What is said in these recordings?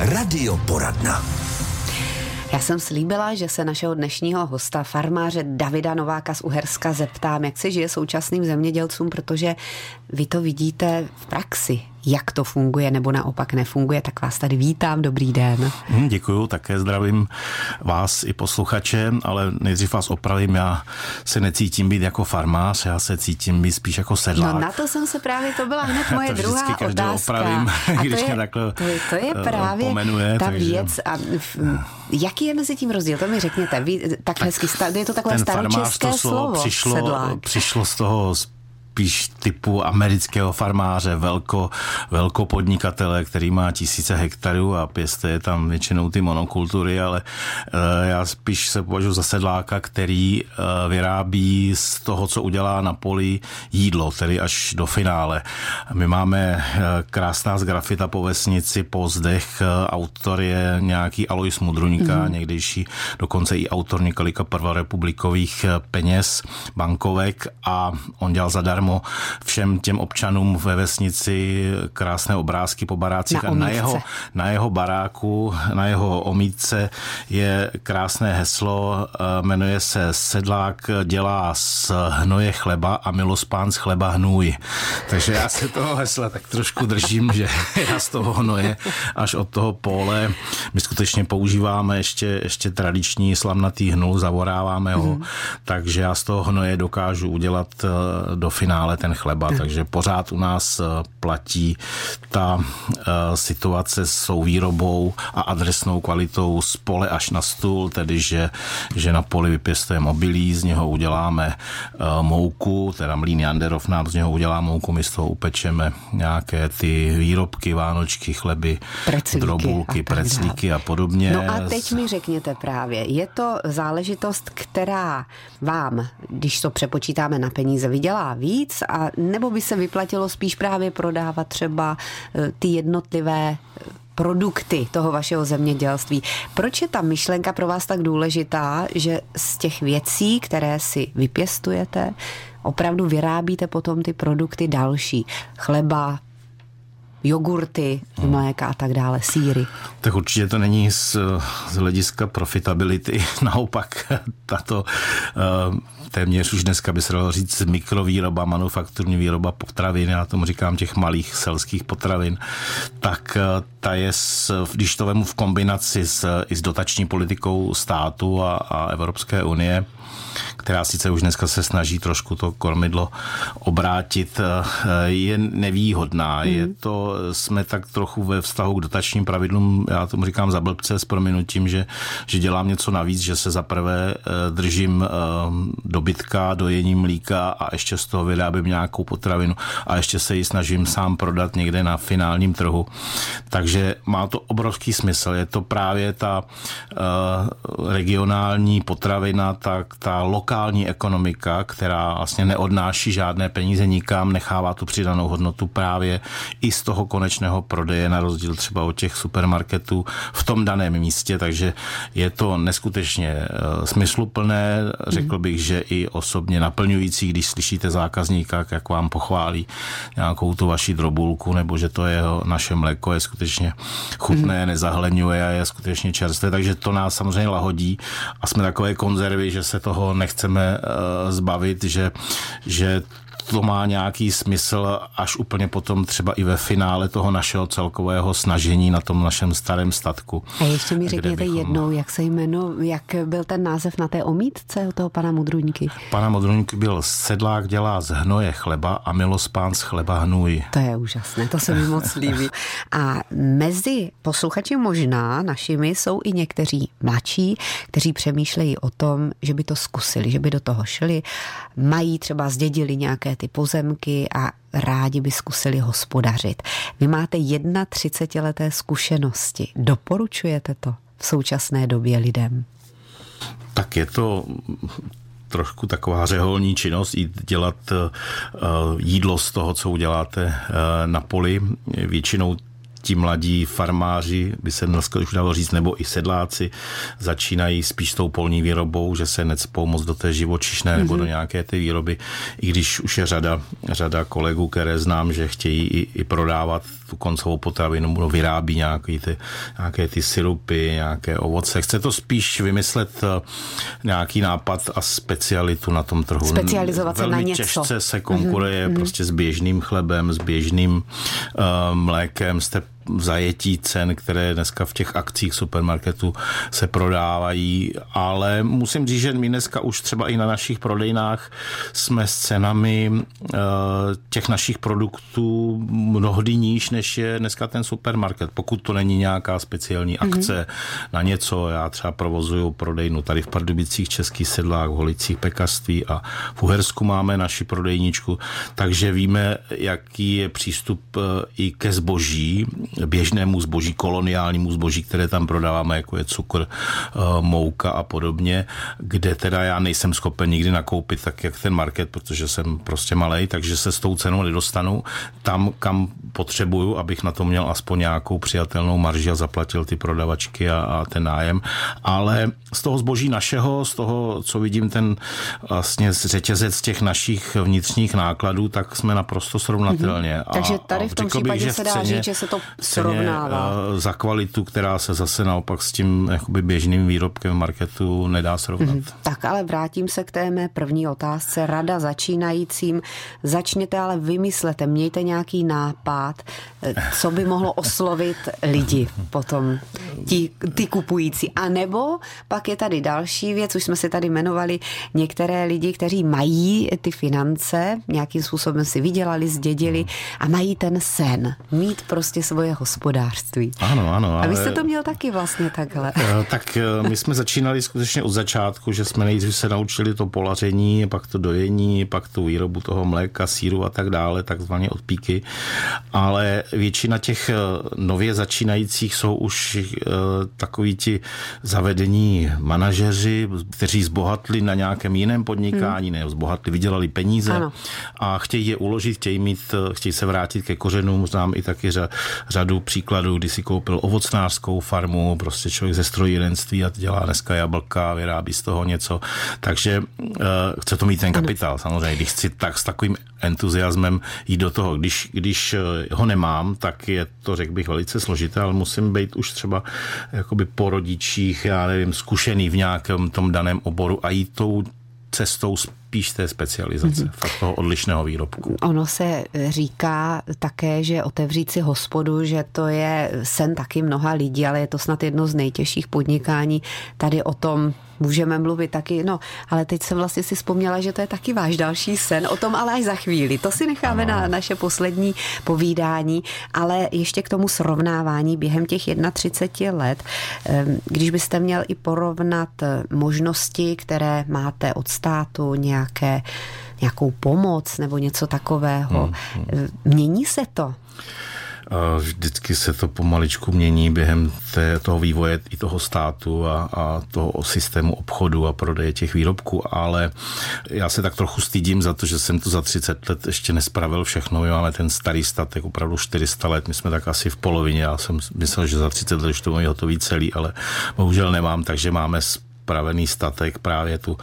Radioporadna. Já jsem slíbila, že se našeho dnešního hosta, farmáře Davida Nováka z Uherska, zeptám, jak se žije současným zemědělcům, protože vy to vidíte v praxi jak to funguje nebo naopak nefunguje, tak vás tady vítám. Dobrý den. Hm, děkuju, také zdravím vás i posluchače, ale nejdřív vás opravím, já se necítím být jako farmář, já se cítím být spíš jako sedlák. No na to jsem se právě, to byla hned moje to druhá otázka. Opravím, a když to je, takhle to, je, to je eh, právě pomenuje, ta takže... věc. A v, jaký je mezi tím rozdíl? To mi řekněte. Vy, tak, tak hezky, je to takové staročeské slovo, přišlo, sedlák. přišlo z toho spíš typu amerického farmáře, velko, velko podnikatele, který má tisíce hektarů a pěstuje tam většinou ty monokultury, ale uh, já spíš se považuji za sedláka, který uh, vyrábí z toho, co udělá na poli jídlo, tedy až do finále. My máme uh, krásná zgrafita po vesnici, po zdech, autor je nějaký Alois Mudruňka, mm. někdejší dokonce i autor několika prvorepublikových peněz, bankovek a on dělal zadarmo zadarmo všem těm občanům ve vesnici krásné obrázky po barácích na a na jeho, na jeho baráku, na jeho omítce je krásné heslo, eh, jmenuje se Sedlák dělá z hnoje chleba a milospán z chleba hnůj. Takže já se toho hesla tak trošku držím, že já z toho hnoje až od toho pole. My skutečně používáme ještě, ještě tradiční slamnatý hnul, zavoráváme ho, mm. takže já z toho hnoje dokážu udělat eh, do finále finále ten chleba, takže pořád u nás eh, platí ta eh, situace s tou výrobou a adresnou kvalitou z pole až na stůl, tedy že, že na poli vypěstujeme obilí, z něho uděláme eh, mouku, teda mlín Janderov nám z něho udělá mouku, my z toho upečeme nějaké ty výrobky, vánočky, chleby, preclíky drobulky, a preclíky a podobně. No a teď mi řekněte právě, je to záležitost, která vám, když to přepočítáme na peníze, vydělá víc, víc a nebo by se vyplatilo spíš právě prodávat třeba eh, ty jednotlivé eh, produkty toho vašeho zemědělství. Proč je ta myšlenka pro vás tak důležitá, že z těch věcí, které si vypěstujete, opravdu vyrábíte potom ty produkty další? Chleba, jogurty, mléka a tak dále, síry. Tak určitě to není z, z hlediska profitability, naopak tato uh, téměř už dneska by se dalo říct mikrovýroba, manufakturní výroba potravin, já tomu říkám těch malých selských potravin, tak uh, ta je, s, když to vemu v kombinaci s, i s dotační politikou státu a, a Evropské unie, která sice už dneska se snaží trošku to kormidlo obrátit, eh, je nevýhodná. Mm. Je to, jsme tak trochu ve vztahu k dotačním pravidlům, já tomu říkám za blbce s prominutím, že, že dělám něco navíc, že se zaprvé eh, držím eh, dobytka, dojení mlíka a ještě z toho vyrábím nějakou potravinu a ještě se ji snažím sám prodat někde na finálním trhu. Takže má to obrovský smysl. Je to právě ta regionální potravina, tak ta lokální ekonomika, která vlastně neodnáší žádné peníze nikam, nechává tu přidanou hodnotu právě i z toho konečného prodeje, na rozdíl třeba od těch supermarketů v tom daném místě, takže je to neskutečně eh, smysluplné, řekl bych, že i osobně naplňující, když slyšíte zákazníka, jak vám pochválí nějakou tu vaši drobulku, nebo že to je naše mléko je skutečně chutné, nezahleňuje a je skutečně čerstvé, takže to nás samozřejmě lahodí a jsme takové konzervy, že se toho nechceme uh, zbavit, že, že to má nějaký smysl až úplně potom třeba i ve finále toho našeho celkového snažení na tom našem starém statku. A ještě mi řekněte bychom... jednou, jak se jmenu, jak byl ten název na té omítce toho pana Mudruňky? Pana Mudruňky byl sedlák dělá z hnoje chleba a milospán z chleba hnůj. To je úžasné, to se mi moc líbí. A mezi posluchači možná našimi jsou i někteří mladší, kteří přemýšlejí o tom, že by to zkusili, že by do toho šli, mají třeba zdědili nějaké ty pozemky a rádi by zkusili hospodařit. Vy máte 31 leté zkušenosti. Doporučujete to v současné době lidem? Tak je to trošku taková řeholní činnost, jít dělat uh, jídlo z toho, co uděláte uh, na poli. Většinou ti mladí farmáři, by se dneska už dalo říct, nebo i sedláci, začínají spíš s tou polní výrobou, že se necpou moc do té živočišné mm-hmm. nebo do mhm. nějaké ty výroby, i když už je řada, řada kolegů, které znám, že chtějí i, i prodávat tu koncovou potravinu, no, vyrábí nějaký ty, nějaké ty syrupy, nějaké ovoce. Chce to spíš vymyslet eh, nějaký nápad a specialitu na tom trhu. Specializovat se na něco. těžce se konkuruje mm-hmm. prostě s běžným chlebem, s běžným uh, mlékem, s zajetí cen, které dneska v těch akcích supermarketu se prodávají, ale musím říct, že my dneska už třeba i na našich prodejnách jsme s cenami eh, těch našich produktů mnohdy níž, než je dneska ten supermarket, pokud to není nějaká speciální mhm. akce mm-hmm. na něco. Já třeba provozuju prodejnu tady v Pardubicích, Českých sedlách, v Holicích, pekařství a v Uhersku máme naši prodejničku, takže víme, jaký je přístup eh, i ke zboží běžnému zboží, koloniálnímu zboží, které tam prodáváme, jako je cukr, eh, mouka a podobně, kde teda já nejsem schopen nikdy nakoupit tak, jak ten market, protože jsem prostě malej, takže se s tou cenou nedostanu tam, kam potřebuju, abych na to měl aspoň nějakou přijatelnou marži a zaplatil ty prodavačky a, a ten nájem. Ale z toho zboží našeho, z toho, co vidím ten vlastně řetězec těch našich vnitřních nákladů, tak jsme naprosto srovnatelně. Mm-hmm. Takže tady v tom případě bych, se dá říct, že se to srovnává. Eh, za kvalitu, která se zase naopak s tím jakoby běžným výrobkem marketu nedá srovnat. Mm-hmm. Tak ale vrátím se k té mé první otázce. Rada začínajícím. Začněte ale vymyslete, mějte nějaký nápad, eh, co by mohlo oslovit lidi potom, ti, ty kupující. A nebo pak je tady další věc, už jsme si tady jmenovali některé lidi, kteří mají ty finance, nějakým způsobem si vydělali, zdědili a mají ten sen, mít prostě svoje hospodářství. Ano, ano. Ale... A vy jste to měl taky vlastně takhle. Eh, tak eh, my jsme začínali skutečně od začátku, že jsme nejdřív se naučili to polaření, pak to dojení, pak tu výrobu toho mléka, síru a tak dále, takzvaně od píky. Ale většina těch eh, nově začínajících jsou už takoví ti zavedení manažeři, kteří zbohatli na nějakém jiném podnikání, hmm. ne, zbohatli, vydělali peníze ano. a chtějí je uložit, chtějí mít, chtějí se vrátit ke kořenům, znám i taky řadu příkladů, kdy si koupil ovocnářskou farmu, prostě člověk ze strojírenství a dělá dneska jablka, vyrábí z toho něco. Takže uh, chce to mít ten kapitál, samozřejmě. Když chci tak s takovým entuziasmem jít do toho. Když, když eh, ho nemám, tak je to, řekl bych, velice složité, ale musím být už třeba jakoby po rodičích, já nevím, zkušený v nějakém tom daném oboru a jít tou cestou spíš té specializace, mm-hmm. fakt toho odlišného výrobku. Ono se říká také, že otevřít si hospodu, že to je sen taky mnoha lidí, ale je to snad jedno z nejtěžších podnikání. Tady o tom můžeme mluvit taky, no, ale teď jsem vlastně si vzpomněla, že to je taky váš další sen, o tom ale až za chvíli. To si necháme ano. na naše poslední povídání, ale ještě k tomu srovnávání během těch 31 let, ehm, když byste měl i porovnat eh, možnosti, které máte od státu, nějaké, nějakou pomoc nebo něco takového, hmm, hmm. Mění se to? Vždycky se to pomaličku mění během té, toho vývoje i toho státu a, a toho systému obchodu a prodeje těch výrobků, ale já se tak trochu stydím za to, že jsem to za 30 let ještě nespravil všechno. My máme ten starý statek opravdu 400 let, my jsme tak asi v polovině. Já jsem myslel, že za 30 let už to mají hotový celý, ale bohužel nemám, takže máme spravený statek, právě tu,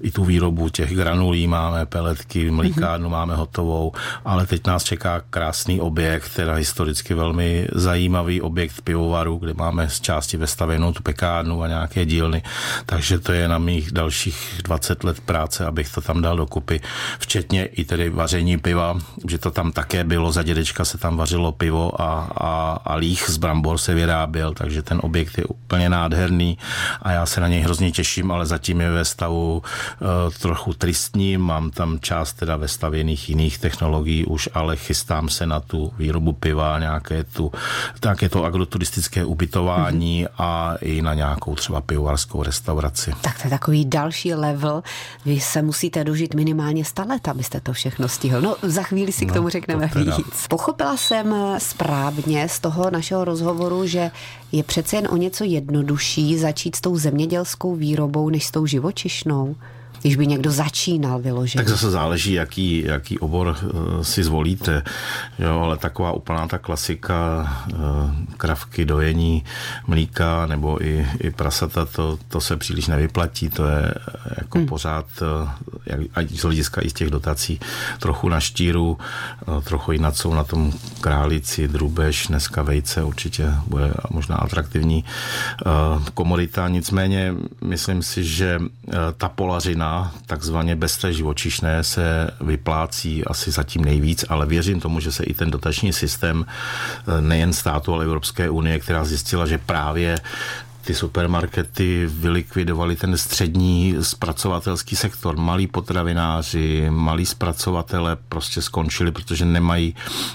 i tu výrobu těch granulí máme, peletky, mlíkárnu mm-hmm. máme hotovou, ale teď nás čeká krásný objekt, teda historicky velmi zajímavý objekt pivovaru, kde máme z části vestavěnou tu pekárnu a nějaké dílny, takže to je na mých dalších 20 let práce, abych to tam dal dokupy, včetně i tedy vaření piva, že to tam také bylo, za dědečka se tam vařilo pivo a, a, a líh z brambor se vyráběl, takže ten objekt je úplně nádherný a já se na něj hrozně těším, ale zatím je ve stavu uh, trochu tristní. Mám tam část teda vestavěných jiných technologií už, ale chystám se na tu výrobu piva, nějaké, tu, nějaké to agroturistické ubytování mm-hmm. a i na nějakou třeba pivovarskou restauraci. Tak to je takový další level. Vy se musíte dožít minimálně 100 let, abyste to všechno stihl. No, za chvíli si k no, tomu řekneme to víc. Pochopila jsem správně z toho našeho rozhovoru, že je přece jen o něco jednodušší začít s tou zemědělskou výrobou než s tou živočišnou? Když by někdo začínal vyloženě? Tak zase záleží, jaký, jaký obor uh, si zvolíte. Jo, ale taková úplná ta klasika uh, kravky, dojení, mlíka nebo i, i prasata, to, to se příliš nevyplatí. To je jako hmm. pořád, uh, jak, ať z hlediska i z těch dotací, trochu na štíru, uh, trochu jinak jsou na tom králici, drubež, dneska vejce určitě bude možná atraktivní uh, komodita. Nicméně myslím si, že uh, ta polařina, takzvaně bez té živočišné, se vyplácí asi zatím nejvíc, ale věřím tomu, že se i ten dotační systém uh, nejen státu, ale Evropské unie, která zjistila, že právě ty supermarkety vylikvidovali ten střední zpracovatelský sektor. Malí potravináři, malí zpracovatele prostě skončili, protože nemají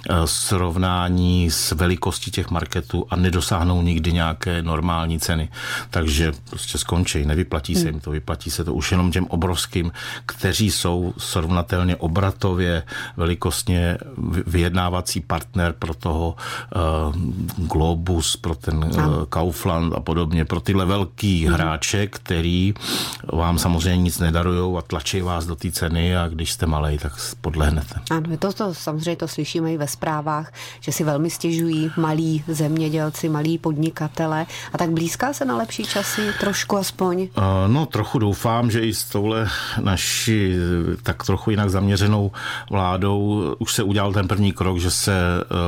eh, srovnání s velikostí těch marketů a nedosáhnou nikdy nějaké normální ceny. Takže prostě skončí, nevyplatí se jim to, vyplatí se to už jenom těm obrovským, kteří jsou srovnatelně obratově, velikostně vyjednávací partner pro toho uh, Globus, pro ten uh, Kaufland a podobně podobně pro tyhle velký mm. hráče, který vám samozřejmě nic nedarují a tlačí vás do té ceny a když jste malý, tak podlehnete. Ano, to, to samozřejmě to slyšíme i ve zprávách, že si velmi stěžují malí zemědělci, malí podnikatele a tak blízká se na lepší časy, trošku aspoň? Uh, no trochu doufám, že i s touhle naší tak trochu jinak zaměřenou vládou už se udělal ten první krok, že se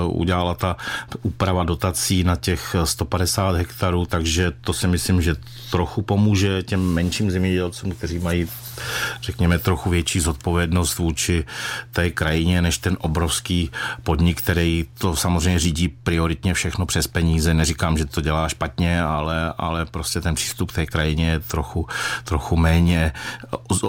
uh, udělala ta úprava dotací na těch 150 hektarů, takže to si myslím, že trochu pomůže těm menším zemědělcům, kteří mají, řekněme, trochu větší zodpovědnost vůči té krajině, než ten obrovský podnik, který to samozřejmě řídí prioritně všechno přes peníze. Neříkám, že to dělá špatně, ale, ale prostě ten přístup k té krajině je trochu, trochu méně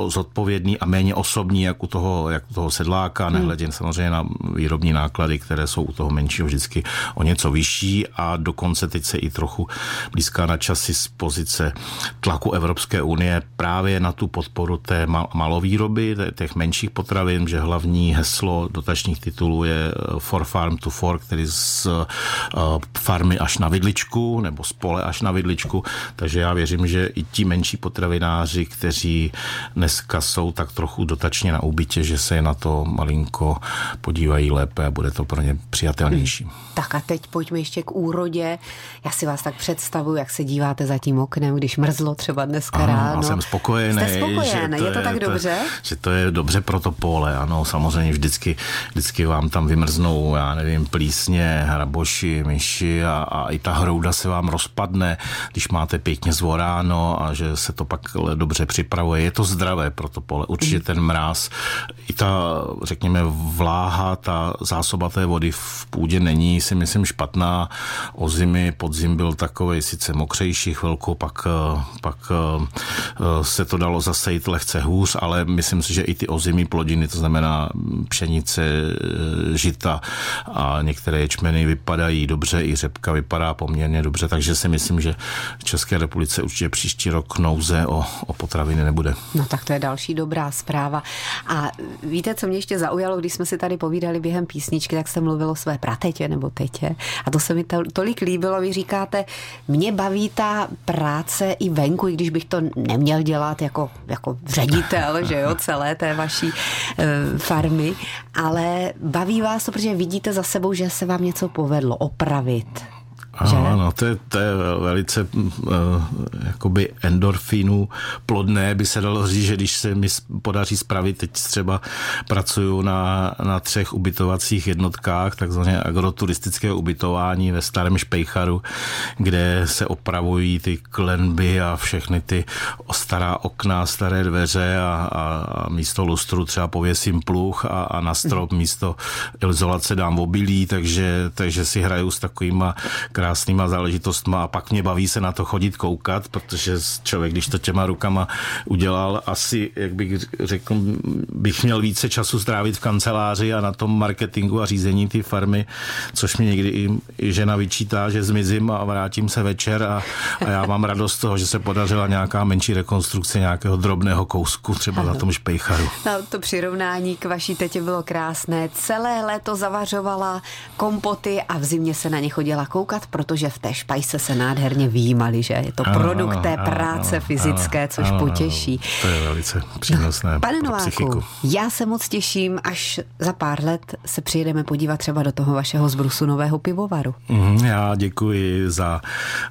zodpovědný a méně osobní, jak u toho, jak u toho sedláka, hmm. nehledě samozřejmě na výrobní náklady, které jsou u toho menšího vždycky o něco vyšší a dokonce teď se i trochu blízká na časy z pozice tlaku Evropské unie právě na tu podporu té malovýroby, těch menších potravin, že hlavní heslo dotačních titulů je eh, For Farm to Fork, tedy z eh, farmy až na vidličku, nebo z pole až na vidličku. Takže já věřím, že i ti menší potravináři, kteří dneska jsou tak trochu dotačně na úbytě, že se na to malinko podívají lépe a bude to pro ně přijatelnější. Hmm. Tak a teď pojďme ještě k úrodě. Já si vás tak představuji, jak se díváte za tím oknem, když mrzlo třeba dneska ano, ráno. Já jsem spokojený. Jste spokojený, je to je, tak to, dobře? Že to je dobře pro to pole, ano, samozřejmě vždycky, vždycky vám tam vymrznou, já nevím, plísně, hraboši, myši a, a i ta hrouda se vám rozpadne, když máte pěkně zvoráno a že se to pak dobře připravuje. Je to zdravé pro to pole. Určitě mm. ten mráz, i ta, řekněme, vláha, ta zásoba té vody v půdě není, si myslím, špatná. O zimy, podzim byl takový sice mokřejší chvilku, pak, eh, pak eh, se to dalo zasejít lehce hůř, ale myslím si, že i ty ozimí plodiny, to znamená pšenice, eh, žita a některé ječmeny vypadají dobře, i řepka vypadá poměrně dobře, takže si myslím, že v České republice určitě příští rok nouze o, o potraviny nebude. No tak to je další dobrá zpráva. A víte, co mě ještě zaujalo, když jsme si tady povídali během písničky, tak jste mluvil o své pratetě nebo tetě. A to se mi to, tolik líbilo, vy říkáte, mě baví ta práce i venku, i když bych to neměl dělat jako, jako ředitel, že jo, celé té vaší e, farmy, ale baví vás to, protože vidíte za sebou, že se vám něco povedlo opravit že? Ano, to je, to je velice uh, jakoby endorfinu plodné, by se dalo říct, že když se mi podaří spravit, teď třeba pracuju na, na třech ubytovacích jednotkách, takzvané agroturistické ubytování ve Starém Špejcharu, kde se opravují ty klenby a všechny ty stará okna, staré dveře a, a, a místo lustru třeba pověsím pluch a, a na strop místo izolace dám obilí, takže, takže si hraju s takovýma krásnýma záležitostma a pak mě baví se na to chodit koukat, protože člověk, když to těma rukama udělal, asi, jak bych řekl, bych měl více času strávit v kanceláři a na tom marketingu a řízení ty farmy, což mi někdy i, i žena vyčítá, že zmizím a vrátím se večer a, a já mám radost toho, že se podařila nějaká menší rekonstrukce nějakého drobného kousku, třeba ano. na tom špejcharu. No, to přirovnání k vaší tetě bylo krásné. Celé léto zavařovala kompoty a v zimě se na ně chodila koukat, protože v té špajse se nádherně výjímali, že je to ano, produkt té práce ano, fyzické, ano, což ano, potěší. To je velice přínosné no, Pane Nováku, psychiku. já se moc těším, až za pár let se přijedeme podívat třeba do toho vašeho zbrusu nového pivovaru. Mm, já děkuji za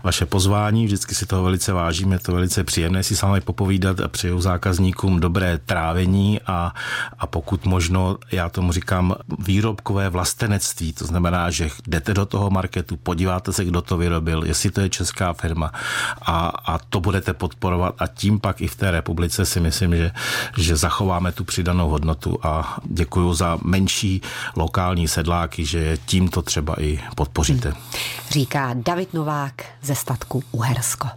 vaše pozvání, vždycky si toho velice vážím, je to velice příjemné si s vámi popovídat a přeju zákazníkům dobré trávení a, a pokud možno, já tomu říkám, výrobkové vlastenectví, to znamená, že jdete do toho marketu, podíváte se, kdo to vyrobil, jestli to je česká firma a, a to budete podporovat a tím pak i v té republice si myslím, že, že zachováme tu přidanou hodnotu a děkuji za menší lokální sedláky, že je tímto třeba i podpoříte. Říká David Novák ze statku Uhersko.